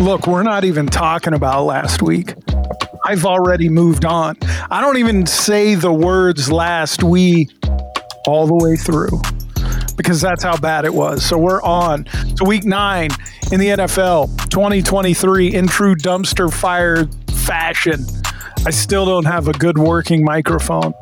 Look, we're not even talking about last week. I've already moved on. I don't even say the words last week all the way through because that's how bad it was. So we're on to week nine in the NFL 2023 in true dumpster fire fashion. I still don't have a good working microphone.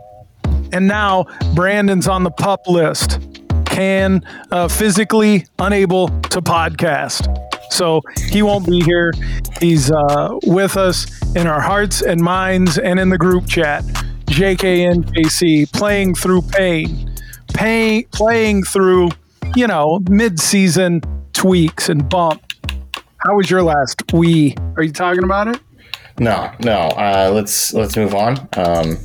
And now Brandon's on the pup list, can uh, physically unable to podcast. So he won't be here. He's uh, with us in our hearts and minds and in the group chat. JKNKC playing through pain, pay, playing through, you know, mid-season tweaks and bump. How was your last we? Are you talking about it? No, no. Uh, let's let's move on. Um,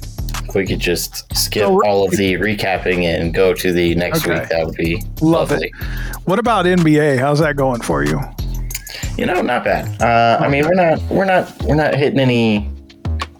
if we could just skip so, all of the recapping and go to the next okay. week, that would be Love lovely. It. What about NBA? How's that going for you? You know, not bad. Uh, I mean, we're not we're not we're not hitting any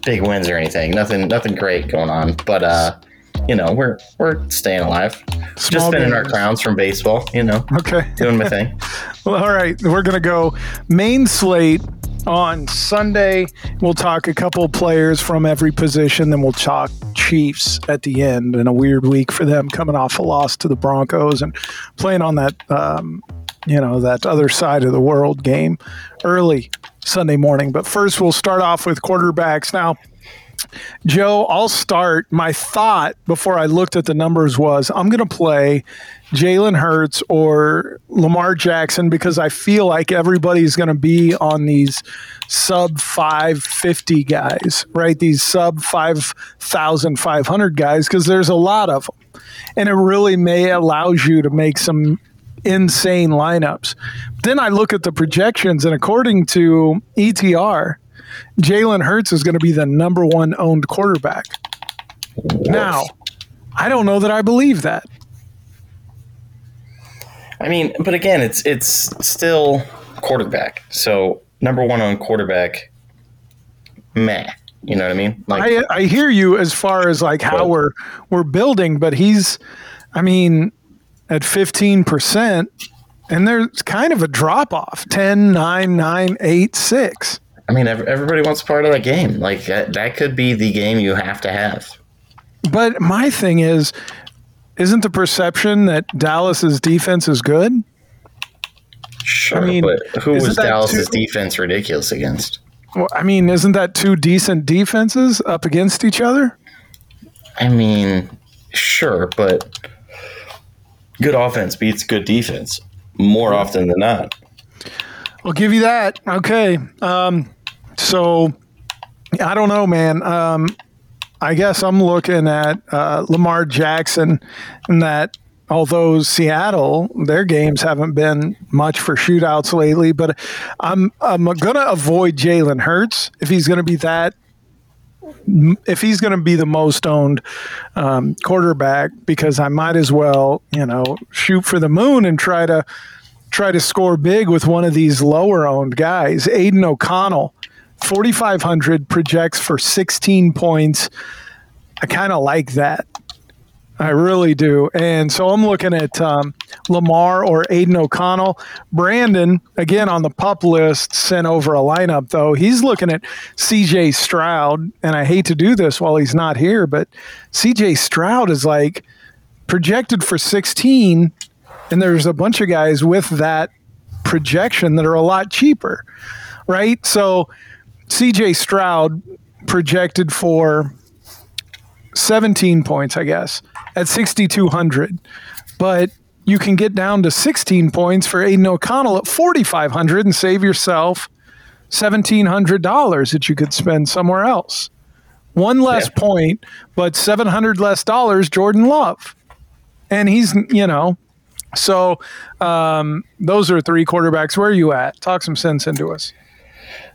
big wins or anything. Nothing nothing great going on, but uh, you know, we're we're staying alive. Small Just spinning our crowns from baseball. You know, okay, doing my thing. well, all right, we're gonna go main slate on Sunday. We'll talk a couple players from every position, then we'll talk Chiefs at the end. And a weird week for them coming off a loss to the Broncos and playing on that um, you know, that other side of the world game early Sunday morning. But first, we'll start off with quarterbacks. Now, Joe, I'll start. My thought before I looked at the numbers was I'm going to play Jalen Hurts or Lamar Jackson because I feel like everybody's going to be on these sub 550 guys, right? These sub 5,500 guys because there's a lot of them. And it really may allows you to make some insane lineups. Then I look at the projections, and according to ETR, Jalen Hurts is going to be the number one owned quarterback. Now, I don't know that I believe that. I mean, but again, it's it's still quarterback. So number one on quarterback, meh. You know what I mean? Like, I I hear you as far as like how we're we're building, but he's, I mean, at 15%, and there's kind of a drop off 10, 9, 9, 8, 6. I mean, everybody wants part of that game. Like, that, that could be the game you have to have. But my thing is, isn't the perception that Dallas's defense is good? Sure, I mean, but who was Dallas's too, defense ridiculous against? Well, I mean, isn't that two decent defenses up against each other? I mean, sure, but good offense beats good defense more often than not. I'll give you that. Okay. Um, so I don't know, man. Um, I guess I'm looking at uh, Lamar Jackson and that although Seattle, their games haven't been much for shootouts lately, but I'm I'm gonna avoid Jalen Hurts if he's gonna be that if he's going to be the most owned um, quarterback, because I might as well, you know, shoot for the moon and try to try to score big with one of these lower owned guys. Aidan O'Connell, 4,500 projects for 16 points. I kind of like that. I really do. And so I'm looking at um, Lamar or Aidan O'Connell. Brandon, again on the pup list, sent over a lineup, though. He's looking at CJ Stroud. And I hate to do this while he's not here, but CJ Stroud is like projected for 16. And there's a bunch of guys with that projection that are a lot cheaper, right? So CJ Stroud projected for 17 points, I guess, at 6,200. But you can get down to 16 points for Aidan O'Connell at 4,500 and save yourself $1,700 that you could spend somewhere else. One less yeah. point, but 700 less dollars, Jordan Love. And he's, you know, so um, those are three quarterbacks. Where are you at? Talk some sense into us.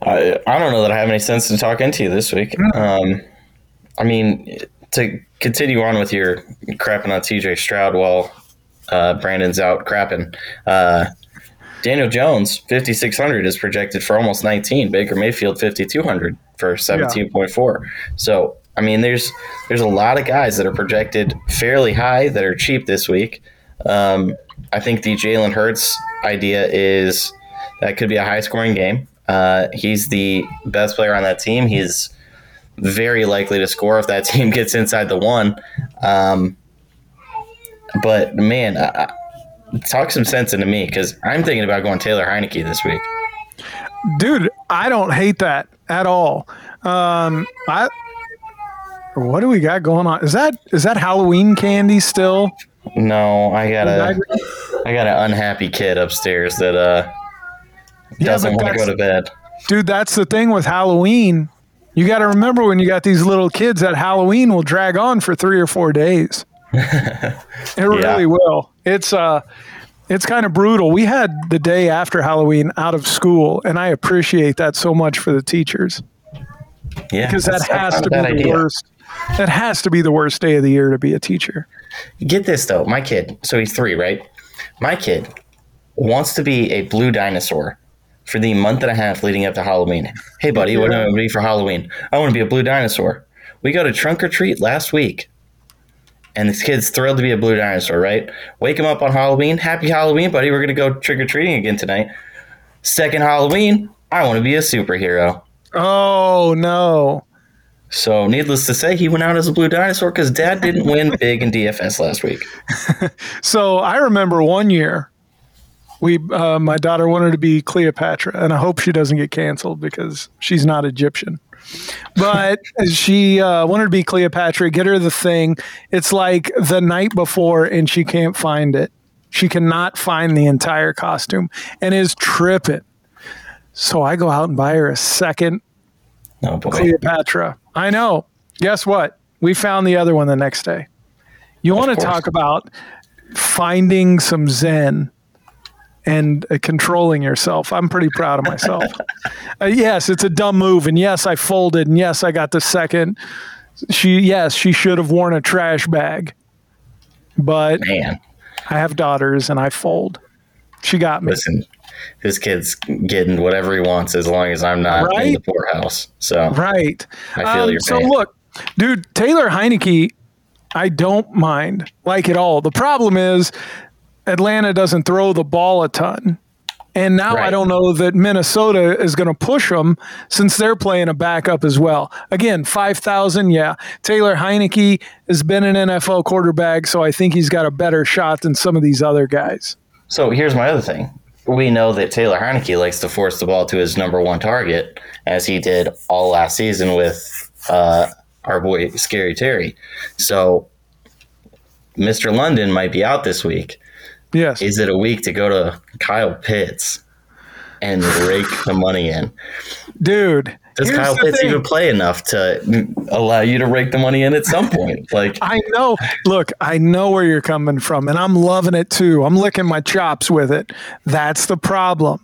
I, I don't know that I have any sense to talk into you this week. Mm-hmm. Um, I mean, to continue on with your crapping on CJ Stroud while uh, Brandon's out crapping. Uh, Daniel Jones, 5,600 is projected for almost 19. Baker Mayfield, 5,200 for 17.4. Yeah. So, I mean, there's there's a lot of guys that are projected fairly high that are cheap this week. Um, I think the Jalen Hurts idea is that could be a high scoring game. Uh, he's the best player on that team. He's very likely to score if that team gets inside the one. Um, but man, I, talk some sense into me because I'm thinking about going Taylor Heinicke this week. Dude, I don't hate that at all. Um, I what do we got going on? Is that is that Halloween candy still? No, I got a I got an unhappy kid upstairs that uh doesn't yeah, want to go to bed. Dude, that's the thing with Halloween. You got to remember when you got these little kids that Halloween will drag on for three or four days. it really will. It's uh it's kind of brutal. We had the day after Halloween out of school, and I appreciate that so much for the teachers. Yeah, because that has to be the idea. worst. That has to be the worst day of the year to be a teacher. Get this though, my kid. So he's three, right? My kid wants to be a blue dinosaur for the month and a half leading up to Halloween. Hey, buddy, what do I want to be for Halloween? I want to be a blue dinosaur. We got a trunk or treat last week and this kid's thrilled to be a blue dinosaur, right? Wake him up on Halloween. Happy Halloween, buddy. We're going to go trick or treating again tonight. Second Halloween, I want to be a superhero. Oh, no. So, needless to say, he went out as a blue dinosaur because dad didn't win big in DFS last week. so, I remember one year we uh, my daughter wanted to be Cleopatra, and I hope she doesn't get canceled because she's not Egyptian. But she uh, wanted to be Cleopatra, get her the thing. It's like the night before, and she can't find it. She cannot find the entire costume and is tripping. So I go out and buy her a second oh, Cleopatra. I know. Guess what? We found the other one the next day. You want to talk about finding some Zen and uh, controlling yourself. I'm pretty proud of myself. uh, yes, it's a dumb move, and yes, I folded, and yes, I got the second. She, yes, she should have worn a trash bag, but man, I have daughters, and I fold. She got me. Listen, this kid's getting whatever he wants as long as I'm not right? in the poorhouse. So right, I feel um, your pain. So look, dude, Taylor Heinicke. I don't mind like at all. The problem is Atlanta doesn't throw the ball a ton. And now right. I don't know that Minnesota is going to push them since they're playing a backup as well. Again, 5,000, yeah. Taylor Heinicke has been an NFL quarterback, so I think he's got a better shot than some of these other guys. So here's my other thing. We know that Taylor Heinicke likes to force the ball to his number one target, as he did all last season with uh, our boy Scary Terry. So Mr. London might be out this week. Yes. Is it a week to go to Kyle Pitts and rake the money in? Dude. Does Kyle Pitts thing. even play enough to allow you to rake the money in at some point? Like I know. Look, I know where you're coming from, and I'm loving it too. I'm licking my chops with it. That's the problem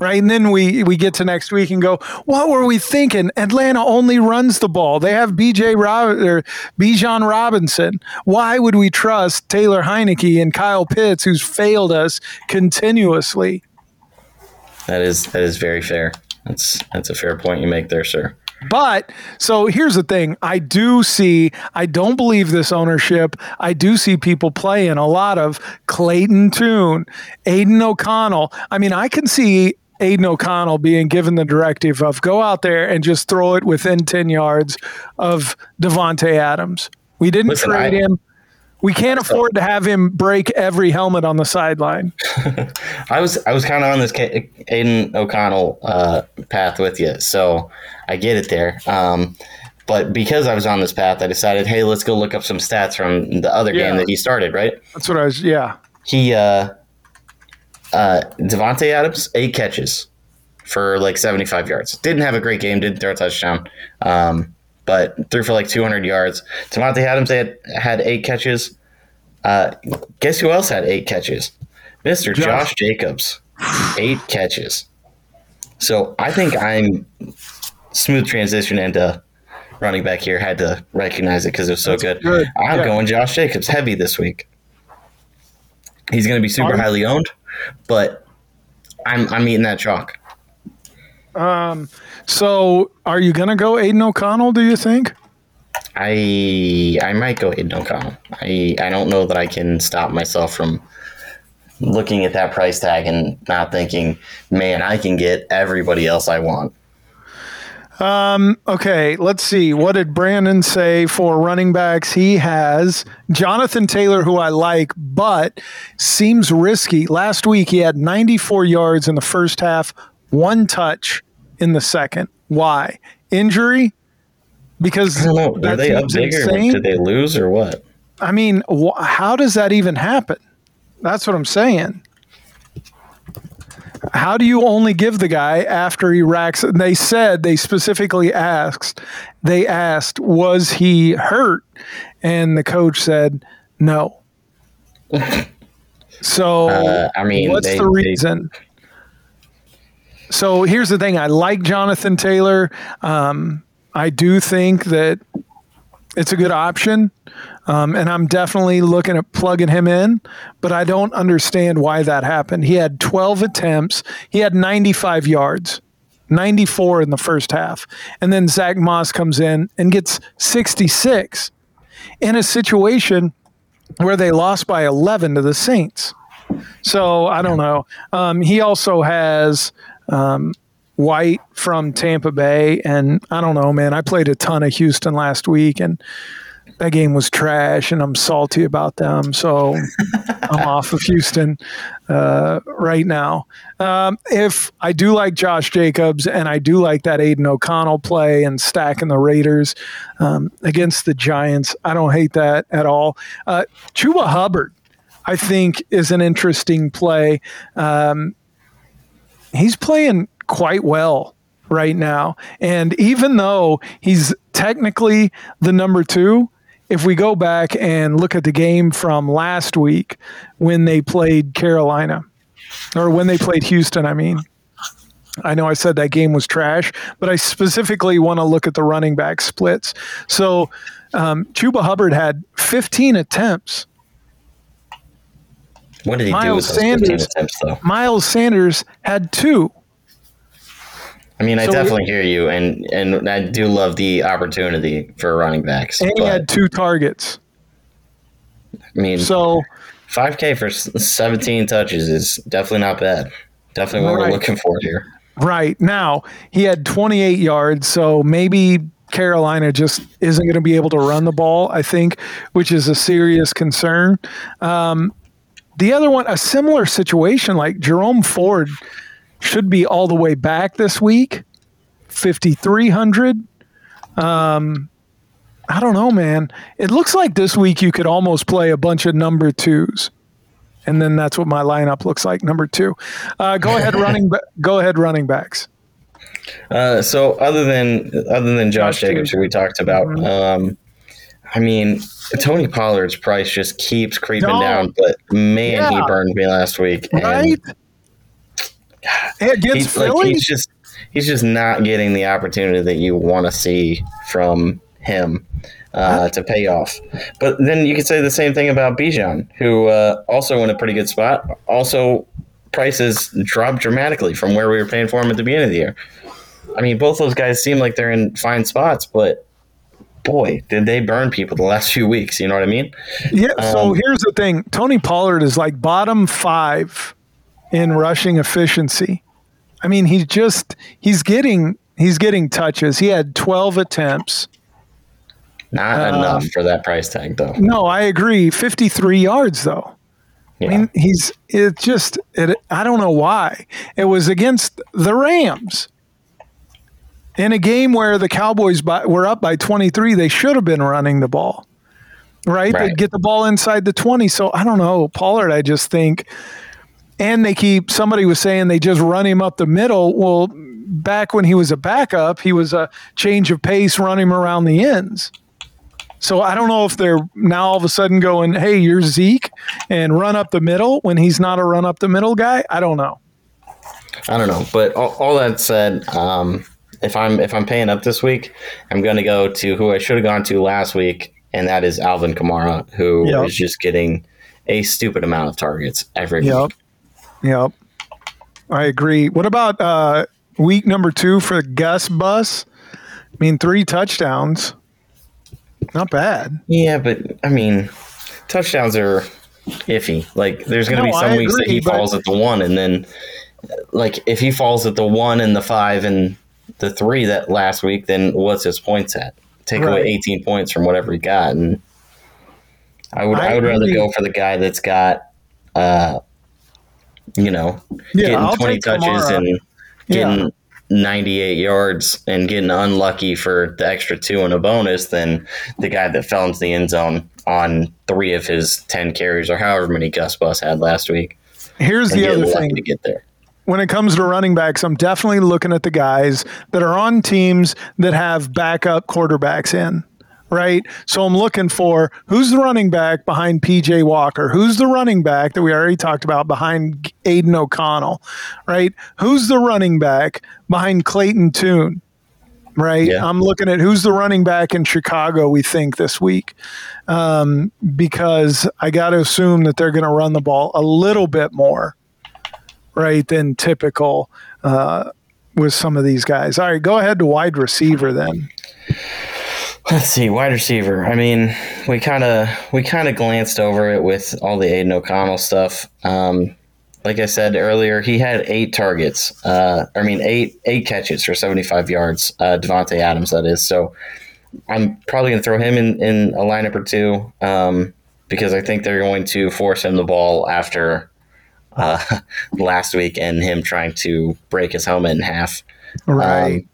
right? And then we we get to next week and go, what were we thinking? Atlanta only runs the ball. They have BJ Rob or Bijan Robinson. Why would we trust Taylor Heinicke and Kyle Pitts, who's failed us continuously? That is that is very fair. That's that's a fair point you make there, sir. But so here's the thing. I do see, I don't believe this ownership. I do see people playing a lot of Clayton Tune, Aidan O'Connell. I mean, I can see Aidan O'Connell being given the directive of go out there and just throw it within 10 yards of Davante Adams. We didn't Listen, trade I, him. We can't afford to have him break every helmet on the sideline. I was I was kind of on this Aidan O'Connell uh, path with you, so I get it there. Um, but because I was on this path, I decided, hey, let's go look up some stats from the other yeah. game that he started. Right? That's what I was. Yeah. He uh, uh, Davante Adams, eight catches for like 75 yards. Didn't have a great game, didn't throw a touchdown, um, but threw for like 200 yards. Davante Adams had, had eight catches. Uh, guess who else had eight catches? Mr. Josh. Josh Jacobs, eight catches. So I think I'm smooth transition into running back here. Had to recognize it because it was so good. good. I'm yeah. going Josh Jacobs heavy this week. He's going to be super highly owned but I'm I'm eating that chalk. Um. So, are you gonna go Aidan O'Connell? Do you think? I I might go Aidan O'Connell. I I don't know that I can stop myself from looking at that price tag and not thinking, man, I can get everybody else I want. Um, okay, let's see. What did Brandon say for running backs? He has Jonathan Taylor, who I like, but seems risky. Last week, he had 94 yards in the first half, one touch in the second. Why? Injury? Because I don't know. Were they up bigger? Did they lose or what? I mean, wh- how does that even happen? That's what I'm saying. How do you only give the guy after he racks? And They said they specifically asked. They asked, was he hurt? And the coach said, no. so, Uh, I mean, what's they- the they- reason? so here's the thing. I like Jonathan Taylor. Um, I do think that it's a good option. Um, and I'm definitely looking at plugging him in, but I don't understand why that happened. He had 12 attempts, he had 95 yards, 94 in the first half. And then Zach Moss comes in and gets 66 in a situation where they lost by 11 to the Saints. So I don't know. Um, he also has um, White from Tampa Bay, and I don't know, man. I played a ton of Houston last week, and that game was trash, and I'm salty about them. So I'm off of Houston uh, right now. Um, if I do like Josh Jacobs, and I do like that Aidan O'Connell play and stacking the Raiders um, against the Giants, I don't hate that at all. Uh, Chuba Hubbard. I think is an interesting play. Um, he's playing quite well right now. And even though he's technically the number two, if we go back and look at the game from last week when they played Carolina, or when they played Houston, I mean, I know I said that game was trash, but I specifically want to look at the running back splits. So um, Chuba Hubbard had 15 attempts. What did he do with those 15 Sanders. attempts, though? Miles Sanders had two. I mean, I So- definitely hear you, and and I do love the opportunity for running backs. And he had two targets. I mean, So 5K for 17 touches is definitely not bad. Definitely what Right. we're looking for here. Right. Now, he had 28 yards, so maybe Carolina just isn't going to be able to run the ball, I think, which is a serious concern. Um, the other one, a similar situation, like Jerome Ford should be all the way back this week, 5,300. Um, I don't know, man. It looks like this week you could almost play a bunch of number twos. And then that's what my lineup looks like, number two. Uh, go ahead, running. Ba- go ahead, running backs. Uh, so other than other than Josh Josh Jacobs, who we talked about, Mhm. um, I mean, Tony Pollard's price just keeps creeping No. down. But man, he burned me last week. and Right? Against He's like he's just he's just not getting the opportunity that you want to see from him uh, to pay off. But then you could say the same thing about Bijan, who uh, also in a pretty good spot. Also, prices dropped dramatically from where we were paying for him at the beginning of the year. I mean, both those guys seem like they're in fine spots, but boy, did they burn people the last few weeks. You know what I mean? yeah. So um, here's the thing: Tony Pollard is like bottom five in rushing efficiency. I mean, he's just he's getting he's getting touches. He had 12 attempts. Not Um, enough for that price tag, though. No, I agree. 53 yards though. Yeah. I mean, he's it just it. I don't know why it was against the Rams in a game where the Cowboys by, were up by 23. They should have been running the ball, right? Right. They'd get the ball inside the 20. So I don't know, Pollard. I just think, and they keep. Somebody was saying they just run him up the middle. Well, back when he was a backup, he was a change of pace, run him around the ends. So I don't know if they're now all of a sudden going, "Hey, you're Zeke," and run up the middle when he's not a run up the middle guy. I don't know. I don't know, but all, all that said, um, if I'm if I'm paying up this week, I'm going to go to who I should have gone to last week, and that is Alvin Kamara, who is Yep. just getting a stupid amount of targets every Yep. week. Yep. I agree. What about uh, week number two for Gus Bus? I mean, three touchdowns. Not bad. Yeah, but I mean, touchdowns are iffy. Like there's going to No, be some I weeks that he falls at the one, and then like if he falls at the one and the five and the three that last week, then what's his points at? Take Right. away 18 points from whatever he got, and I would I I, would rather go for the guy that's got uh you know Yeah, getting I'll 20 touches Kamara. and Yeah. getting 98 yards and getting unlucky for the extra two and a bonus than the guy that fell into the end zone on three of his 10 carries or however many Gus Bus had last week. Here's the other thing. to get there. when it comes to running backs, I'm definitely looking at the guys that are on teams that have backup quarterbacks in, right? So I'm looking for who's the running back behind PJ Walker? Who's the running back that we already talked about behind Aidan O'Connell, right? Who's the running back behind Clayton Tune? Right. Yeah. I'm looking at who's the running back in Chicago, we think this week, um, because I got to assume that they're going to run the ball a little bit more right than typical uh, with some of these guys. All right, go ahead to wide receiver then. Let's see, wide receiver. I mean, we kind of we kind of glanced over it with all the Aidan O'Connell stuff. Um, like I said earlier, he had eight targets. Uh, I mean, eight eight catches for seventy five yards. Uh, Davante Adams, that is. So I'm probably going to throw him in in a lineup or two um, because I think they're going to force him the ball after uh, last week and him trying to break his helmet in half. Right. Um,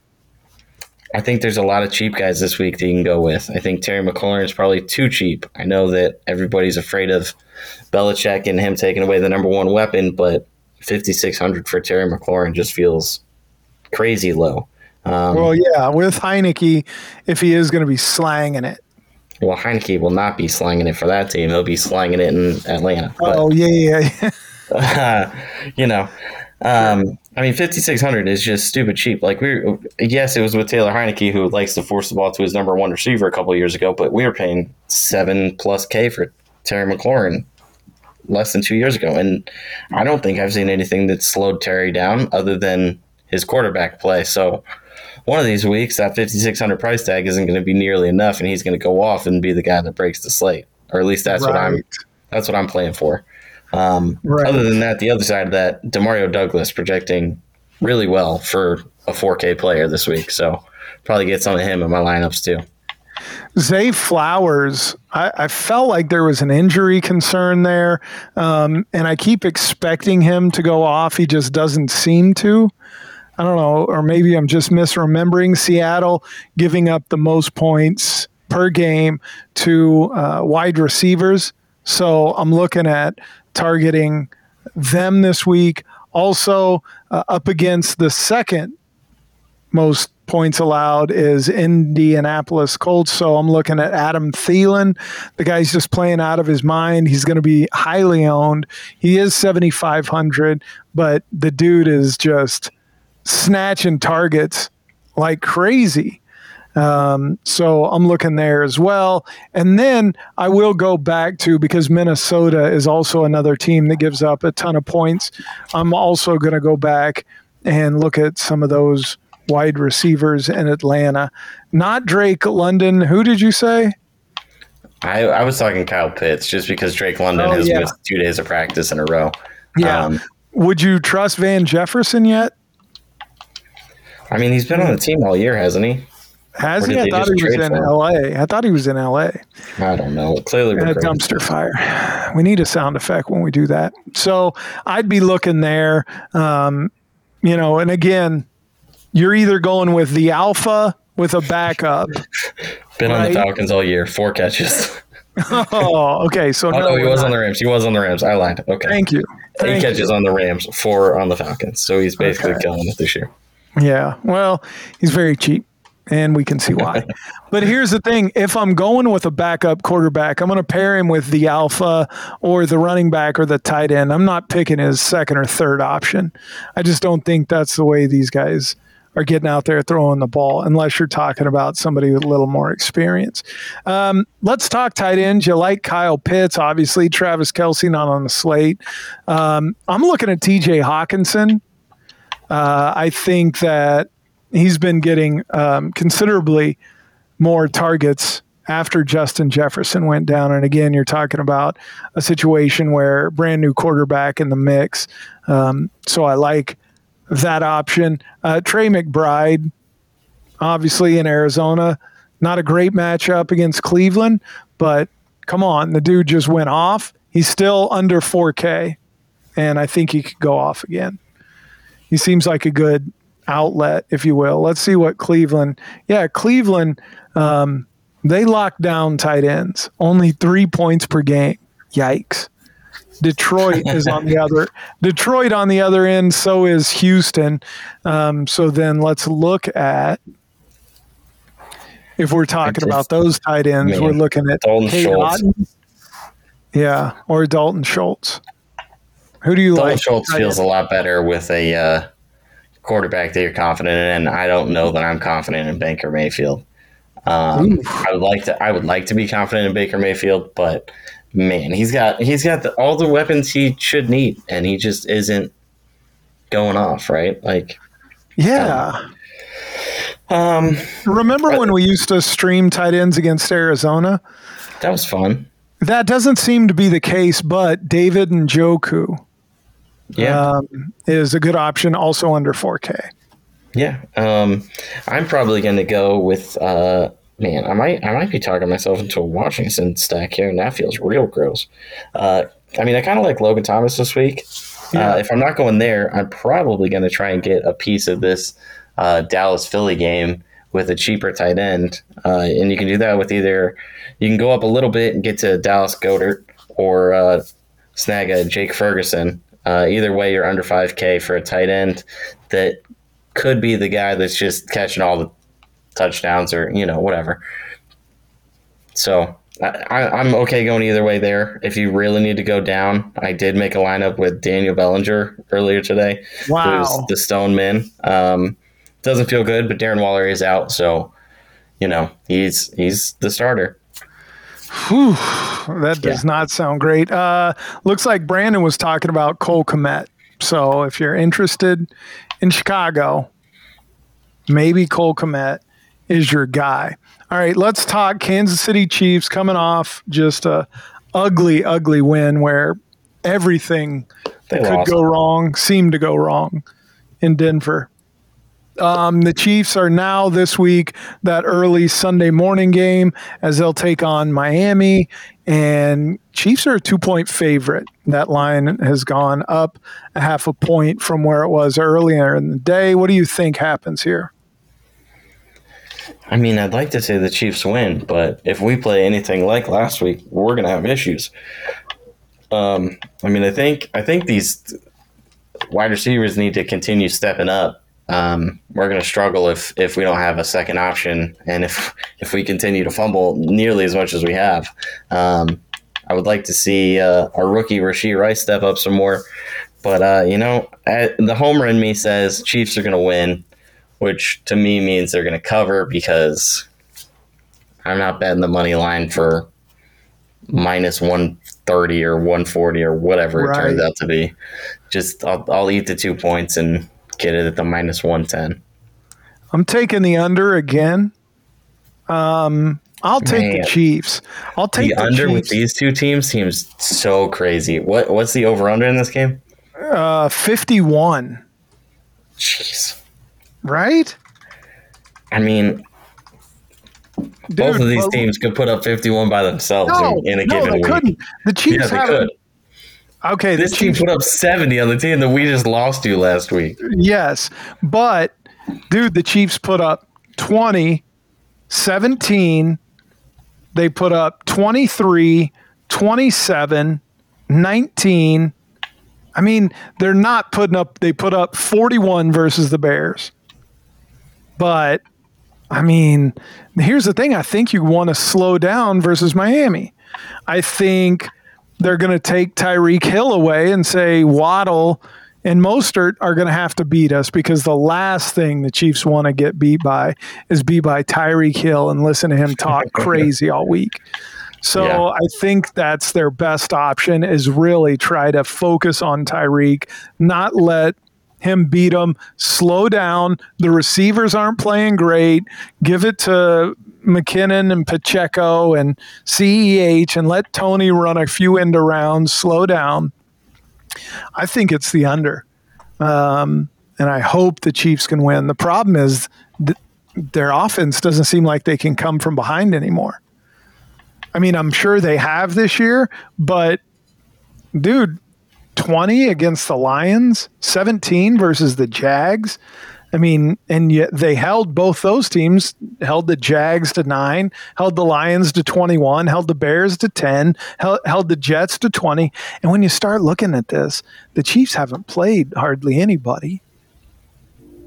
I think there's a lot of cheap guys this week that you can go with. I think Terry McLaurin is probably too cheap. I know that everybody's afraid of Belichick and him taking away the number one weapon, but 5600 for Terry McLaurin just feels crazy low. Um, well, yeah, with Heinicke, if he is going to be slanging it. well, Heinicke will not be slanging it for that team. He'll be slanging it in Atlanta. But, Oh yeah, yeah, yeah. you know, um, I mean, 5600 is just stupid cheap. Like we, were, yes, it was with Taylor Heinicke who likes to force the ball to his number one receiver a couple of years ago, but we were paying seven plus K for Terry McLaurin less than two years ago, and I don't think I've seen anything that slowed Terry down other than his quarterback play. So. One of these weeks, that 5600 price tag isn't going to be nearly enough, and he's going to go off and be the guy that breaks the slate, or at least that's what I'm that's what I'm playing for. Um, Right. Other than that, the other side of that, Demario Douglas projecting really well for a 4K player this week. So probably get some of him in my lineups too. Zay Flowers, I, I felt like there was an injury concern there, um, and I keep expecting him to go off. He just doesn't seem to. I don't know, or maybe I'm just misremembering Seattle giving up the most points per game to uh, wide receivers. So I'm looking at targeting them this week. Also, uh, up against the second most points allowed is Indianapolis Colts. So I'm looking at Adam Thielen. The guy's just playing out of his mind. He's going to be highly owned. He is 7,500, but the dude is just snatching targets like crazy. Um, so I'm looking there as well. And then I will go back to because Minnesota is also another team that gives up a ton of points. I'm also going to go back and look at some of those wide receivers in Atlanta. Not Drake London. Who did you say? I, I was talking Kyle Pitts just because Drake London Oh, has yeah. missed two days of practice in a row. Yeah. Um, Would you trust Van Jefferson yet? I mean, he's been on the team all year, hasn't he? Has he? I thought he was in him? L.A. I thought he was in L.A. I don't know. Clearly, and a dumpster fire. We need a sound effect when we do that. So I'd be looking there, um, you know, and again, you're either going with the alpha with a backup. Been on the Falcons all year, four catches. oh, okay. So Oh no, no, he was not. on the Rams. He was on the Rams. I lied. Okay, Thank you. eight Thank you. catches on the Rams, four on the Falcons. So he's basically Okay. killing it this year. Yeah. Well, he's very cheap, and we can see why. but here's the thing: if I'm going with a backup quarterback, I'm going to pair him with the alpha or the running back or the tight end. I'm not picking his second or third option. I just don't think that's the way these guys are getting out there throwing the ball, unless you're talking about somebody with a little more experience. Um, let's talk tight ends. You like Kyle Pitts, obviously. Travis Kelce not on the slate. Um, I'm looking at T.J. Hockenson. Uh, I think that he's been getting um, considerably more targets after Justin Jefferson went down. And again, you're talking about a situation where brand new quarterback in the mix. Um, so I like that option. Uh, Trey McBride, obviously in Arizona, not a great matchup against Cleveland, but come on, the dude just went off. He's still under 4K, and I think he could go off again. He seems like a good outlet, if you will. Let's see what Cleveland. Yeah, Cleveland. Um, they lock down tight ends. Only three points per game. Yikes. Detroit is on the other. Detroit on the other end. So is Houston. Um, so then let's look at if we're talking just, about those tight ends. We're looking at Dalton Schultz. Yeah, or Dalton Schultz. Who do you like? Dalton like? Schultz feels a lot better with a uh, quarterback that you're confident in, and I don't know that I'm confident in Baker Mayfield. Um, I would like to. I would like to be confident in Baker Mayfield, but man, he's got he's got the, all the weapons he should need, and he just isn't going off right. Like, yeah. Um, um remember when we used to stream tight ends against Arizona? That was fun. That doesn't seem to be the case, but David Njoku yeah. Um, is a good option, also under 4K. Yeah, um, I'm probably going to go with. Uh, man, I might I might be talking myself into a Washington stack here, and that feels real gross. Uh, I mean, I kind of like Logan Thomas this week. Yeah. Uh, if I'm not going there, I'm probably going to try and get a piece of this uh, Dallas Philly game with a cheaper tight end, uh, and you can do that with either you can go up a little bit and get to Dallas Goedert or uh, snag a Jake Ferguson. Uh, either way, you're under 5K for a tight end that could be the guy that's just catching all the touchdowns or you know whatever. So I, am okay going either way there. If you really need to go down, I did make a lineup with Daniel Bellinger earlier today. Wow, who's the Stone Man. Um, doesn't feel good, but Darren Waller is out, so you know he's he's the starter. Whew, that does yeah. not sound great. Uh, looks like Brandon was talking about Cole Kmet. So if you're interested in Chicago, maybe Cole Kmet is your guy. All right, let's talk Kansas City Chiefs coming off just a ugly, ugly win where everything they that could go wrong seemed to go wrong in Denver. Um, the Chiefs are now this week that early Sunday morning game as they'll take on Miami, and Chiefs are a two point favorite. That line has gone up a half a point from where it was earlier in the day. What do you think happens here? I mean, I'd like to say the Chiefs win, but if we play anything like last week, we're going to have issues. Um, I mean, I think I think these wide receivers need to continue stepping up um, we're going to struggle if if we don't have a second option, and if if we continue to fumble nearly as much as we have. Um, I would like to see uh, our rookie Rashee Rice step up some more, but uh, you know, the homer in me says Chiefs are going to win, which to me means they're going to cover because I'm not betting the money line for minus 130 or 140 or whatever right. it turns out to be. Just I'll, I'll eat the two points and get it at the minus 110. I'm taking the under again. Um, I'll take Man. the Chiefs. I'll take the, the under Chiefs. with these two teams seems so crazy. What what's the over under in this game? Uh, 51. Jeez. Right? I mean, Dude, both of these well, teams could put up 51 by themselves no, in, in, a no, given week. Couldn't. The Chiefs yeah, have Okay, this team put up 70 on the team that we just lost to last week. Yes, but dude, the Chiefs put up 20, 17. They put up 23, 27, 19. I mean, they're not putting up, they put up 41 versus the Bears. But, I mean, here's the thing I think you want to slow down versus Miami. I think they're going to take Tyreek Hill away and say Waddle and Mostert are going to have to beat us because the last thing the Chiefs want to get beat by is be by Tyreek Hill and listen to him talk crazy all week. So yeah. I think that's their best option is really try to focus on Tyreek, not let him beat them, slow down. The receivers aren't playing great. Give it to McKinnon and Pacheco and CEH and let Tony run a few end rounds, slow down. I think it's the under. Um, and I hope the Chiefs can win. The problem is th- their offense doesn't seem like they can come from behind anymore. I mean, I'm sure they have this year, but dude, 20 against the Lions, 17 versus the Jags. I mean, and yet they held both those teams, held the Jags to nine, held the Lions to 21, held the Bears to 10, held, held the Jets to 20. And when you start looking at this, the Chiefs haven't played hardly anybody.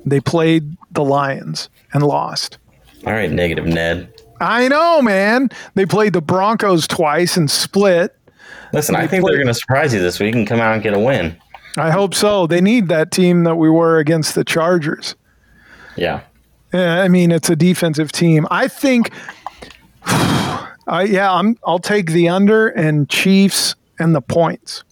They played the Lions and lost. All right, negative Ned. I know, man. They played the Broncos twice and split. Listen, I think they're going to surprise you this week and come out and get a win. I hope so. They need that team that we were against the Chargers. Yeah. Yeah, I mean it's a defensive team. I think. Uh, yeah, I'm. I'll take the under and Chiefs and the points.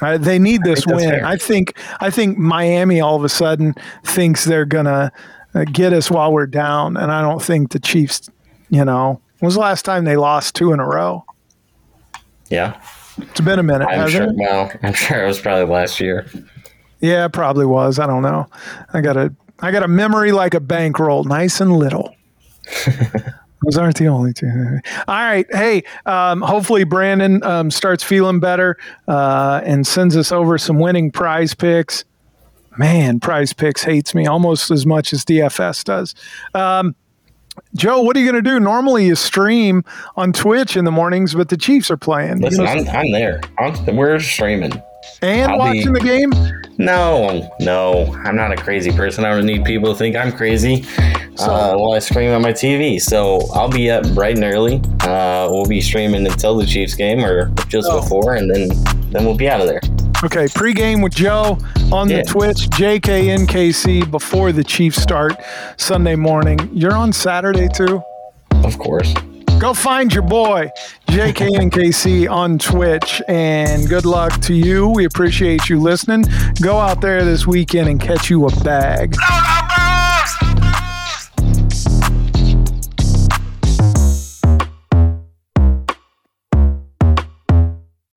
Uh, they need this that's win. fair. I think. I think Miami all of a sudden thinks they're gonna uh, get us while we're down, and I don't think the Chiefs. You know, when was the last time they lost two in a row? Yeah. It's been a minute. I'm sure. it? Well, I'm sure it was probably last year. Yeah, it probably was. I don't know. I got a I got a memory like a bankroll, nice and little. Those aren't the only two. All right. Hey, um, hopefully Brandon um, starts feeling better uh, and sends us over some winning PrizePicks. Man, PrizePicks hates me almost as much as DFS does. Um, Joe, what are you going to do? Normally you stream on Twitch in the mornings, but the Chiefs are playing. You Listen, know, I'm, I'm there. I'm, we're streaming. and I'll be- watching the game. No, no, I'm not a crazy person. I don't need people to think I'm crazy uh, while I stream on my TV. So I'll be up bright and early. Uh, we'll be streaming until the Chiefs game or just Oh. before, and then then we'll be out of there. Okay, pregame with Joe on Yeah. the Twitch, JKNKC before the Chiefs start Sunday morning. You're on Saturday too? Of course. Go find your boy, JKNKC on Twitch, and good luck to you. We appreciate you listening. Go out there this weekend and catch you a bag. No, no,